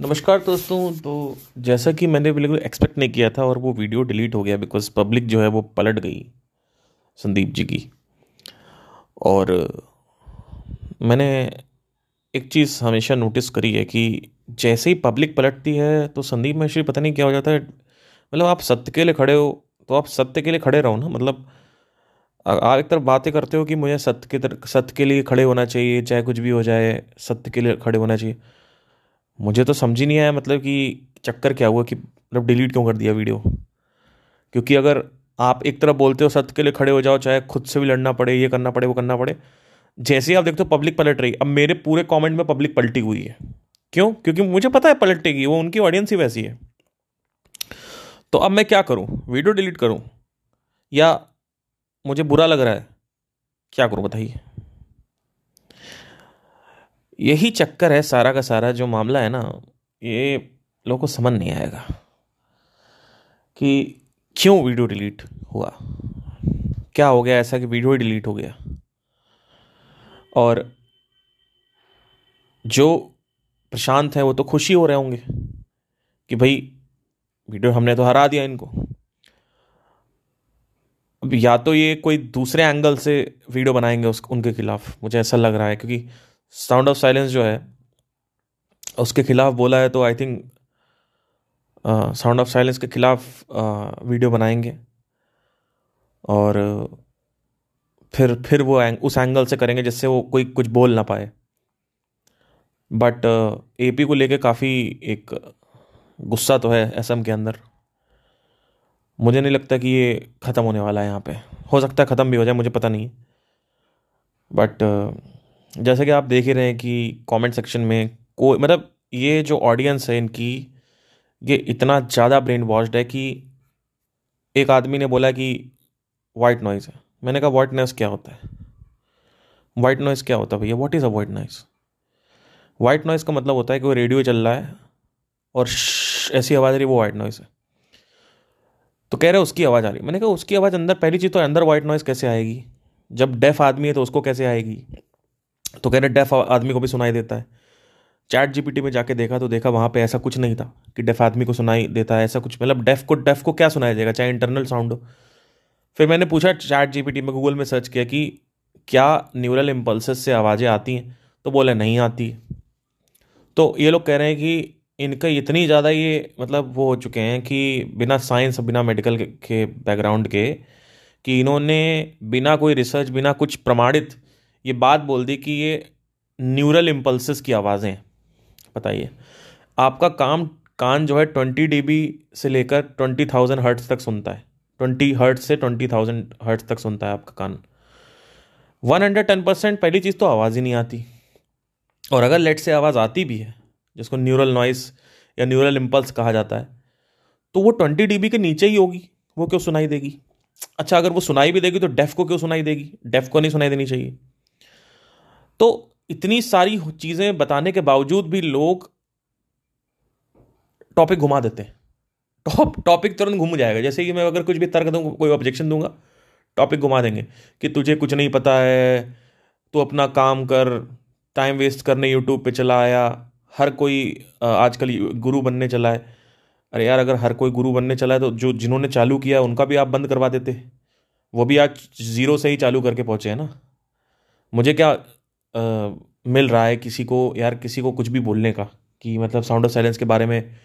नमस्कार दोस्तों तो जैसा कि मैंने बिल्कुल एक्सपेक्ट नहीं किया था और वो वीडियो डिलीट हो गया बिकॉज़ पब्लिक जो है वो पलट गई संदीप जी की। और मैंने एक चीज़ हमेशा नोटिस करी है कि जैसे ही पब्लिक पलटती है तो संदीप महेश्वरी पता नहीं क्या हो जाता है। मतलब आप सत्य के लिए खड़े हो तो आप सत्य के लिए खड़े रहो ना। मतलब आप एक तरफ़ बातें करते हो कि मुझे सत्य के सत्य के लिए खड़े होना चाहिए, चाहे कुछ भी हो जाए, सत्य के लिए खड़े होना चाहिए। मुझे तो समझ ही नहीं आया मतलब कि चक्कर क्या हुआ कि मतलब डिलीट क्यों कर दिया वीडियो क्योंकि अगर आप एक तरफ़ बोलते हो सत्य के लिए खड़े हो जाओ, चाहे खुद से भी लड़ना पड़े, ये करना पड़े, वो करना पड़े, जैसे ही आप देखते हो पब्लिक पलट रही, अब मेरे पूरे कमेंट में पब्लिक पलटी हुई है। क्यों? क्योंकि मुझे पता है पलटेगी, वो उनकी ऑडियंस ही वैसी है। तो अब मैं क्या करूँ? वीडियो डिलीट करूँ? या मुझे बुरा लग रहा है? क्या करूँ बताइए? यही चक्कर है सारा का सारा जो मामला है ना, ये लोगों को समझ नहीं आएगा कि क्यों वीडियो डिलीट हुआ। क्या हो गया ऐसा कि वीडियो ही डिलीट हो गया? और जो प्रशांत है वो तो खुशी हो रहे होंगे कि भाई वीडियो हमने तो हरा दिया इनको। अब या तो ये कोई दूसरे एंगल से वीडियो बनाएँगे उस, उनके खिलाफ, मुझे ऐसा लग रहा है, क्योंकि साउंड ऑफ़ साइलेंस जो है उसके खिलाफ बोला है तो I think sound of silence के खिलाफ वीडियो बनाएँगे। और फिर फिर वो एंग, उस एंगल से करेंगे जिससे वो कोई कुछ बोल ना पाए। बट ए एपी को लेके काफ़ी एक गुस्सा तो है असम के अंदर। मुझे नहीं लगता कि ये ख़त्म होने वाला है यहाँ पे। हो सकता है ख़त्म भी हो जाए मुझे पता नहीं। बट जैसे कि आप देख ही रहे हैं कि कमेंट सेक्शन में कोई मतलब ये जो ऑडियंस है इनकी, ये इतना ज़्यादा ब्रेन वॉश्ड है कि एक आदमी ने बोला कि वाइट नॉइज़ है। मैंने कहा वाइट नॉइज़ क्या होता है? वाइट नॉइज़ क्या होता है भैया? What is a white noise white noise का मतलब होता है कि वो रेडियो चल रहा है और ऐसी आवाज़ आ रही वो वाइट नॉइज़ है। तो कह रहे उसकी आवाज़ आ रही मैंने कहा, उसकी आवाज़ अंदर, पहली चीज़ तो अंदर वाइट नॉइज़ कैसे आएगी? जब डेफ आदमी है तो उसको कैसे आएगी? तो कह रहे, डेफ आदमी को भी सुनाई देता है। चैट जीपीटी में जाके देखा तो देखा वहाँ पे ऐसा कुछ नहीं था कि डेफ आदमी को सुनाई देता है, ऐसा कुछ मतलब डेफ को डेफ को क्या सुनाया देगा चाहे इंटरनल साउंड हो। फिर मैंने पूछा चैट जीपीटी में, गूगल में सर्च किया कि क्या न्यूरल इम्पल्सेस से आवाज़ें आती हैं? तो बोले, नहीं आती। तो ये लोग कह रहे हैं कि इनका इतनी ज़्यादा ये मतलब वो हो चुके हैं कि बिना साइंस, बिना मेडिकल के बैकग्राउंड के कि इन्होंने बिना कोई रिसर्च बिना कुछ प्रमाणित ये बात बोल दी कि ये न्यूरल इम्पल्सिस की आवाज़ें हैं। बताइए। आपका काम, कान जो है ट्वेंटी डीबी से लेकर ट्वेंटी थाउज़ेंड हर्ट्स तक सुनता है। ट्वेंटी हर्ट्स से ट्वेंटी थाउज़ेंड हर्ट्स तक सुनता है आपका कान। वन हंड्रेड टेन परसेंट पहली चीज़ तो आवाज़ ही नहीं आती। और अगर लेट से आवाज़ आती भी है, जिसको न्यूरल नॉइस या न्यूरल इम्पल्स कहा जाता है तो वो ट्वेंटी डी के नीचे ही होगी। वो क्यों सुनाई देगी? अच्छा अगर वो सुनाई भी देगी तो डेफ को क्यों सुनाई देगी? डेफ को नहीं सुनाई देनी चाहिए। तो इतनी सारी चीज़ें बताने के बावजूद भी लोग टॉपिक घुमा देते हैं। टॉप टॉपिक तुरंत घूम जाएगा। जैसे कि मैं अगर कुछ भी तर्क दूँगा कोई ऑब्जेक्शन दूँगा टॉपिक घुमा देंगे कि तुझे कुछ नहीं पता है, तू अपना काम कर टाइम वेस्ट करने यूट्यूब पे चला आया, हर कोई आजकल गुरु बनने चला है। अरे यार, अगर हर कोई गुरु बनने चला है तो जो जिन्होंने चालू किया, उनका भी आप बंद करवा देते। वो भी आज ज़ीरो से ही चालू करके पहुँचे हैं ना। मुझे क्या मिल रहा है किसी को, यार किसी को कुछ भी बोलने का, कि मतलब साउंड ऑफ़ साइलेंस के बारे में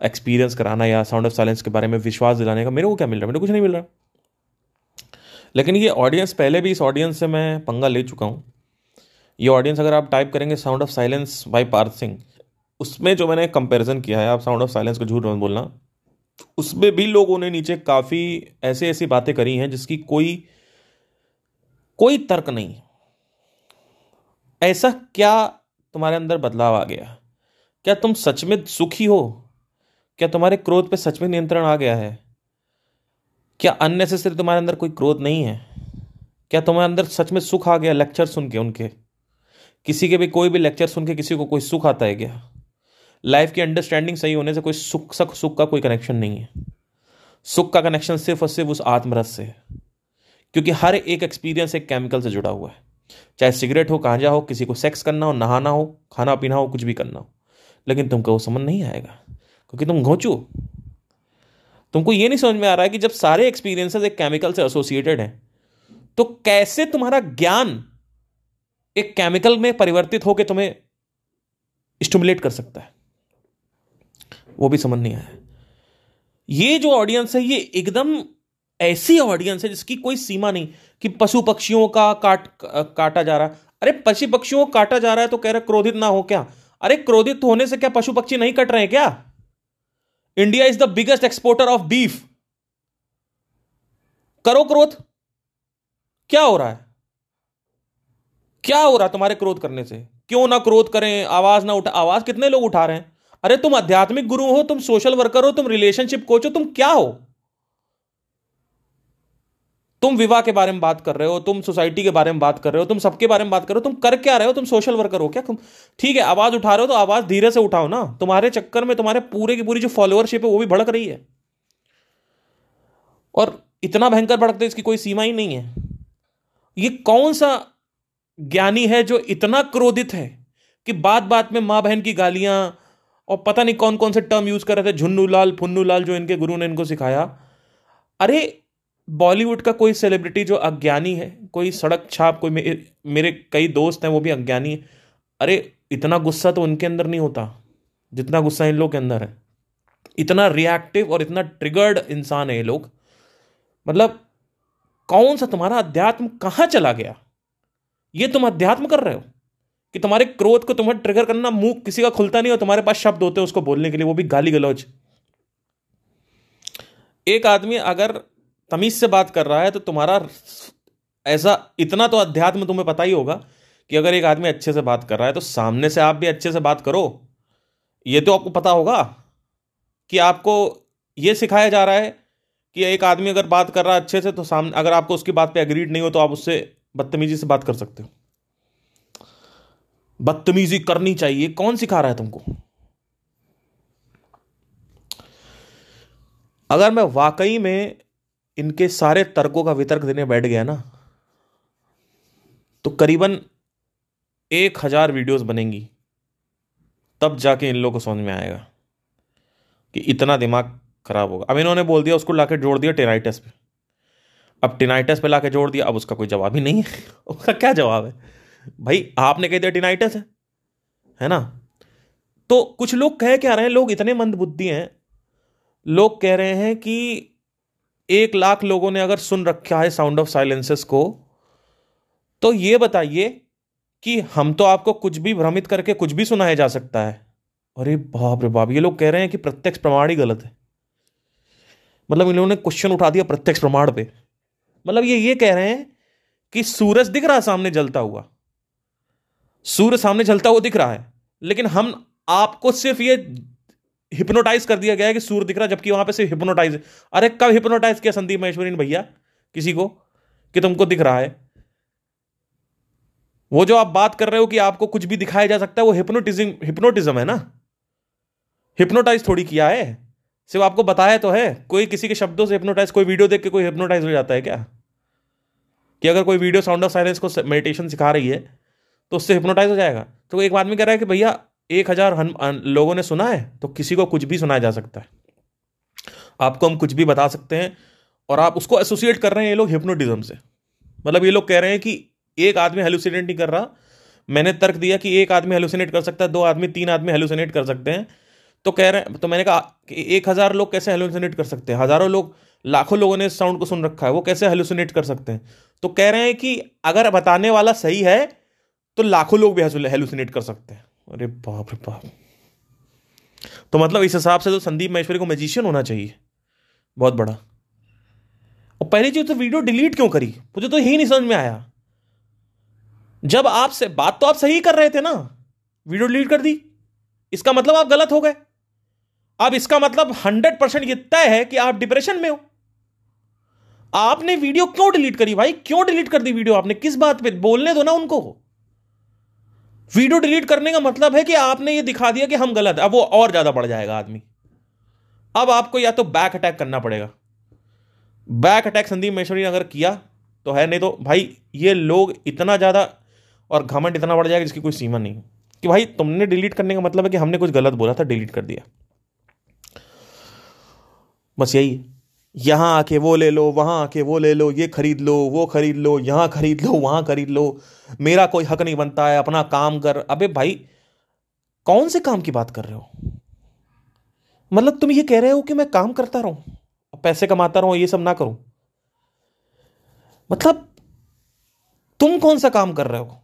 एक्सपीरियंस कराना या साउंड ऑफ़ साइलेंस के बारे में विश्वास दिलाने का मेरे को क्या मिल रहा है? मेरे को कुछ नहीं मिल रहा। लेकिन ये ऑडियंस पहले भी इस ऑडियंस से मैं पंगा ले चुका हूँ। ये ऑडियंस अगर आप टाइप करेंगे sound of silence by Parth Singh उसमें जो मैंने कंपैरिजन किया है, आप साउंड ऑफ़ साइलेंस को झूठ मत बोलना, उसमें भी लोगों ने नीचे काफ़ी ऐसी ऐसी बातें करी हैं जिसकी कोई कोई तर्क नहीं। ऐसा क्या तुम्हारे अंदर बदलाव आ गया? क्या तुम सच में सुखी हो? क्या तुम्हारे क्रोध पे सच में नियंत्रण आ गया है? क्या अननेसेसरी तुम्हारे अंदर कोई क्रोध नहीं है? क्या तुम्हारे अंदर सच में सुख आ गया लेक्चर सुन के उनके? किसी के भी कोई भी लेक्चर सुन के किसी को कोई सुख आता है क्या? लाइफ की अंडरस्टैंडिंग सही होने से कोई सुख, सख, सुख का कोई कनेक्शन नहीं है। सुख का कनेक्शन सिर्फ़ और सिर्फ़ उस आत्मरस से है। क्योंकि हर एक एक्सपीरियंस एक केमिकल से जुड़ा हुआ है। चाहे सिगरेट हो गांजा हो किसी को सेक्स करना हो, नहाना हो, खाना पीना हो, कुछ भी करना हो। लेकिन तुमको वो समझ नहीं आएगा, क्योंकि तुम घोचो। तुमको ये नहीं समझ में आ रहा है कि जब सारे एक्सपीरियंसेस एक केमिकल से एसोसिएटेड हैं तो कैसे तुम्हारा ज्ञान एक केमिकल में परिवर्तित होकर तुम्हें स्टमुलेट कर सकता है? वो भी समझ नहीं आया। ये जो ऑडियंस है, ये एकदम ऐसी ऑडियंस है जिसकी कोई सीमा नहीं कि पशु पक्षियों का काट, काटा जा रहा है। अरे पशु पक्षियों को काटा जा रहा है तो कह रहे क्रोधित ना हो क्या? अरे, क्रोधित होने से क्या पशु पक्षी नहीं कट रहे हैं क्या? India is the biggest exporter of beef करो क्रोध। क्या हो रहा है? क्या हो रहा है तुम्हारे क्रोध करने से? क्यों ना क्रोध करें, आवाज़ ना उठा, आवाज़ कितने लोग उठा रहे हैं? अरे, तुम आध्यात्मिक गुरु हो, तुम सोशल वर्कर हो, तुम रिलेशनशिप कोच हो, तुम क्या हो? तुम विवाह के बारे में बात कर रहे हो, तुम सोसाइटी के बारे में बात कर रहे हो, तुम सबके बारे में बात कर रहे हो, तुम कर क्या रहे हो, तुम सोशल वर्कर हो क्या? तुम ठीक है, आवाज़ उठा रहे हो तो आवाज़ धीरे से उठाओ ना। तुम्हारे चक्कर में तुम्हारे पूरे की पूरी जो फॉलोअरशिप है वो भी भड़क रही है। और इतना भयंकर भड़कते इसकी कोई सीमा ही नहीं है। ये कौन सा ज्ञानी है जो इतना क्रोधित है कि बात बात में माँ बहन की गालियाँ और पता नहीं कौन कौन से टर्म यूज़ कर रहे थे झुन्नू लाल फुन्नू लाल जो इनके गुरु ने इनको सिखाया। अरे बॉलीवुड का कोई सेलिब्रिटी जो अज्ञानी है कोई सड़क छाप कोई मे, मेरे कई दोस्त हैं वो भी अज्ञानी है। अरे इतना गुस्सा तो उनके अंदर नहीं होता जितना गुस्सा इन लोग के अंदर है। इतना रिएक्टिव और इतना ट्रिगर्ड इंसान है ये लोग। मतलब कौन सा तुम्हारा अध्यात्म कहाँ चला गया? ये तुम अध्यात्म कर रहे हो कि तुम्हारे क्रोध को तुम्हें ट्रिगर करना मुँह किसी का खुलता नहीं और तुम्हारे पास शब्द होते हैं उसको बोलने के लिए वो भी गाली गलौज एक आदमी अगर तमीज से बात कर रहा है तो तुम्हारा ऐसा इतना तो अध्यात्म तुम्हें पता ही होगा कि अगर एक आदमी अच्छे से बात कर रहा है तो सामने से आप भी अच्छे से बात करो। ये तो आपको पता होगा कि आपको ये सिखाया जा रहा है कि एक आदमी अगर बात कर रहा है अच्छे से तो सामने अगर आपको उसकी बात पे एग्रीड नहीं हो तो आप उससे बदतमीजी से बात कर सकते हो। बदतमीजी करनी चाहिए। कौन सिखा रहा है तुमको? अगर मैं वाकई में इनके सारे तर्कों का वितर्क देने बैठ गया ना तो करीबन एक हज़ार वीडियोस बनेंगी, तब जाके इन लोगों को समझ में आएगा कि इतना दिमाग खराब होगा। अब इन्होंने बोल दिया, उसको लाके जोड़ दिया टेनाइटस पे। अब टेनाइटस पे लाके जोड़ दिया, अब उसका कोई जवाब ही नहीं है। उसका क्या जवाब है? भाई, आपने कह दिया टेनाइटस है है ना? तो कुछ लोग कह क्या रहे हैं, लोग इतने मंदबुद्धि हैं, लोग कह रहे हैं कि एक लाख लोगों ने अगर सुन रखा है साउंड ऑफ़ साइलेंसेस को तो ये बताइए कि हम तो आपको कुछ भी भ्रमित करके कुछ भी सुनाया जा सकता है। अरे बाप रे बाप, ये लोग कह रहे हैं कि प्रत्यक्ष प्रमाण ही गलत है। मतलब इन लोगों ने क्वेश्चन उठा दिया प्रत्यक्ष प्रमाण पे। मतलब ये ये कह रहे हैं कि सूरज दिख रहा है, सामने जलता हुआ। सूर्य सामने जलता हुआ दिख रहा है, लेकिन हम आपको सिर्फ़ ये हिप्नोटाइज कर दिया गया है कि सूर्य दिख रहा है, जबकि वहाँ पे सिर्फ़ हिप्नोटाइज अरे, कब हिप्नोटाइज किया संदीप महेश्वरी ने भैया? किसी को? कि तुमको दिख रहा है? वो जो आप बात कर रहे हो कि आपको कुछ भी दिखाया जा सकता है, वो हिप्नोटिज्म हिप्नोटिज्म है ना? हिप्नोटाइज थोड़ी किया है। सिर्फ़ आपको बताया तो है। कोई किसी के शब्दों से हिप्नोटाइज कोई वीडियो देख के कोई हिप्नोटाइज हो जाता है क्या? कि अगर कोई वीडियो साउंड ऑफ़ साइलेंस को मेडिटेशन सिखा रही है तो उससे हिप्नोटाइज हो जाएगा। तो एक आदमी कह रहा है कि भैया एक हज़ार लोगों ने सुना है तो किसी को कुछ भी सुनाया जा सकता है। आपको हम कुछ भी बता सकते हैं, और आप उसको एसोसिएट कर रहे हैं ये लोग हिप्नोटिज्म से। मतलब ये लोग कह रहे हैं कि एक आदमी हेलुसिनेट नहीं कर रहा। मैंने तर्क दिया कि एक आदमी हेलुसिनेट कर सकता है, दो आदमी, तीन आदमी हेलुसिनेट कर सकते हैं। तो कह रहे हैं तो मैंने कहा कि एक हज़ार लोग कैसे हेलुसिनेट कर सकते हैं? हज़ारों लोग, लाखों लोगों ने इस साउंड को सुन रखा है, वो कैसे हेलुसिनेट कर सकते हैं? तो कह रहे हैं कि अगर बताने वाला सही है तो लाखों लोग भी हेलुसिनेट कर सकते हैं। अरे बाप रे बाप। तो मतलब इस हिसाब से तो संदीप महेश्वरी को मैजिशियन होना चाहिए। बहुत बड़ा। और पहली चीज़ तो वीडियो डिलीट क्यों करी? मुझे तो यही नहीं समझ में आया। जब आपसे, बात तो आप सही कर रहे थे ना। वीडियो डिलीट कर दी। इसका मतलब आप गलत हो गए। अब इसका मतलब हंड्रेड परसेंट ये तय है कि आप डिप्रेशन में हो। आपने वीडियो क्यों डिलीट करी भाई? क्यों डिलीट कर दी वीडियो आपने? किस बात पे? बोलने दो ना उनको। वीडियो डिलीट करने का मतलब है कि आपने ये दिखा दिया कि हम गलत है। अब वो और ज़्यादा बढ़ जाएगा आदमी। अब आपको या तो बैक अटैक करना पड़ेगा। बैक अटैक संदीप महेश्वरी ने अगर किया तो है नहीं तो भाई, ये लोग इतना ज़्यादा और घमंड इतना बढ़ जाएगा जिसकी कोई सीमा नहीं कि भाई, तुमने डिलीट करने का मतलब है कि हमने कुछ गलत बोला था, डिलीट कर दिया। बस यही है। यहाँ आके वो ले लो, वहाँ आके वो ले लो, ये खरीद लो, वो खरीद लो, यहाँ खरीद लो, वहाँ खरीद लो। मेरा कोई हक नहीं बनता है, अपना काम कर। अबे भाई, कौन से काम की बात कर रहे हो? मतलब तुम ये कह रहे हो कि मैं काम करता रहूँ, पैसे कमाता रहूँ, ये सब ना करूँ। मतलब तुम कौन सा काम कर रहे हो?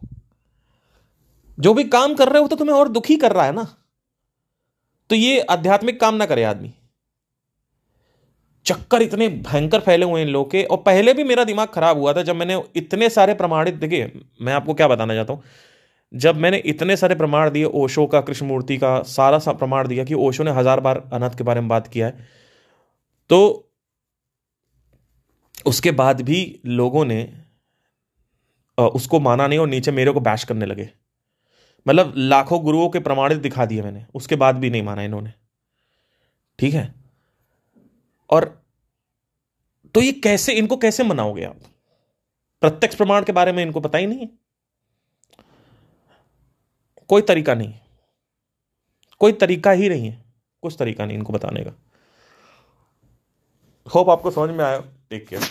जो भी काम कर रहे हो तो तुम्हें और दुखी कर रहा है ना? तो ये आध्यात्मिक काम ना करे आदमी। चक्कर इतने भयंकर फैले हुए हैं इन लोग के। और पहले भी मेरा दिमाग खराब हुआ था जब मैंने इतने सारे प्रमाणित, देखिए, मैं आपको क्या बताना चाहता हूँ। जब मैंने इतने सारे प्रमाण दिए, ओशो का, कृष्णमूर्ति का, सारा सा प्रमाण दिया कि ओशो ने हज़ार बार अनाथ के बारे में बात किया है तो उसके बाद भी लोगों ने उसको माना नहीं और नीचे मेरे को बैश करने लगे। मतलब लाखों गुरुओं के प्रमाणित दिखा दिए मैंने, उसके बाद भी नहीं माना इन्होंने। ठीक है? और तो ये कैसे, इनको कैसे मनाओगे आप? प्रत्यक्ष प्रमाण के बारे में इनको पता ही नहीं है। कोई तरीका नहीं। कोई तरीका ही नहीं है। कुछ तरीका नहीं इनको बताने का। होप आपको समझ में आया। Take care.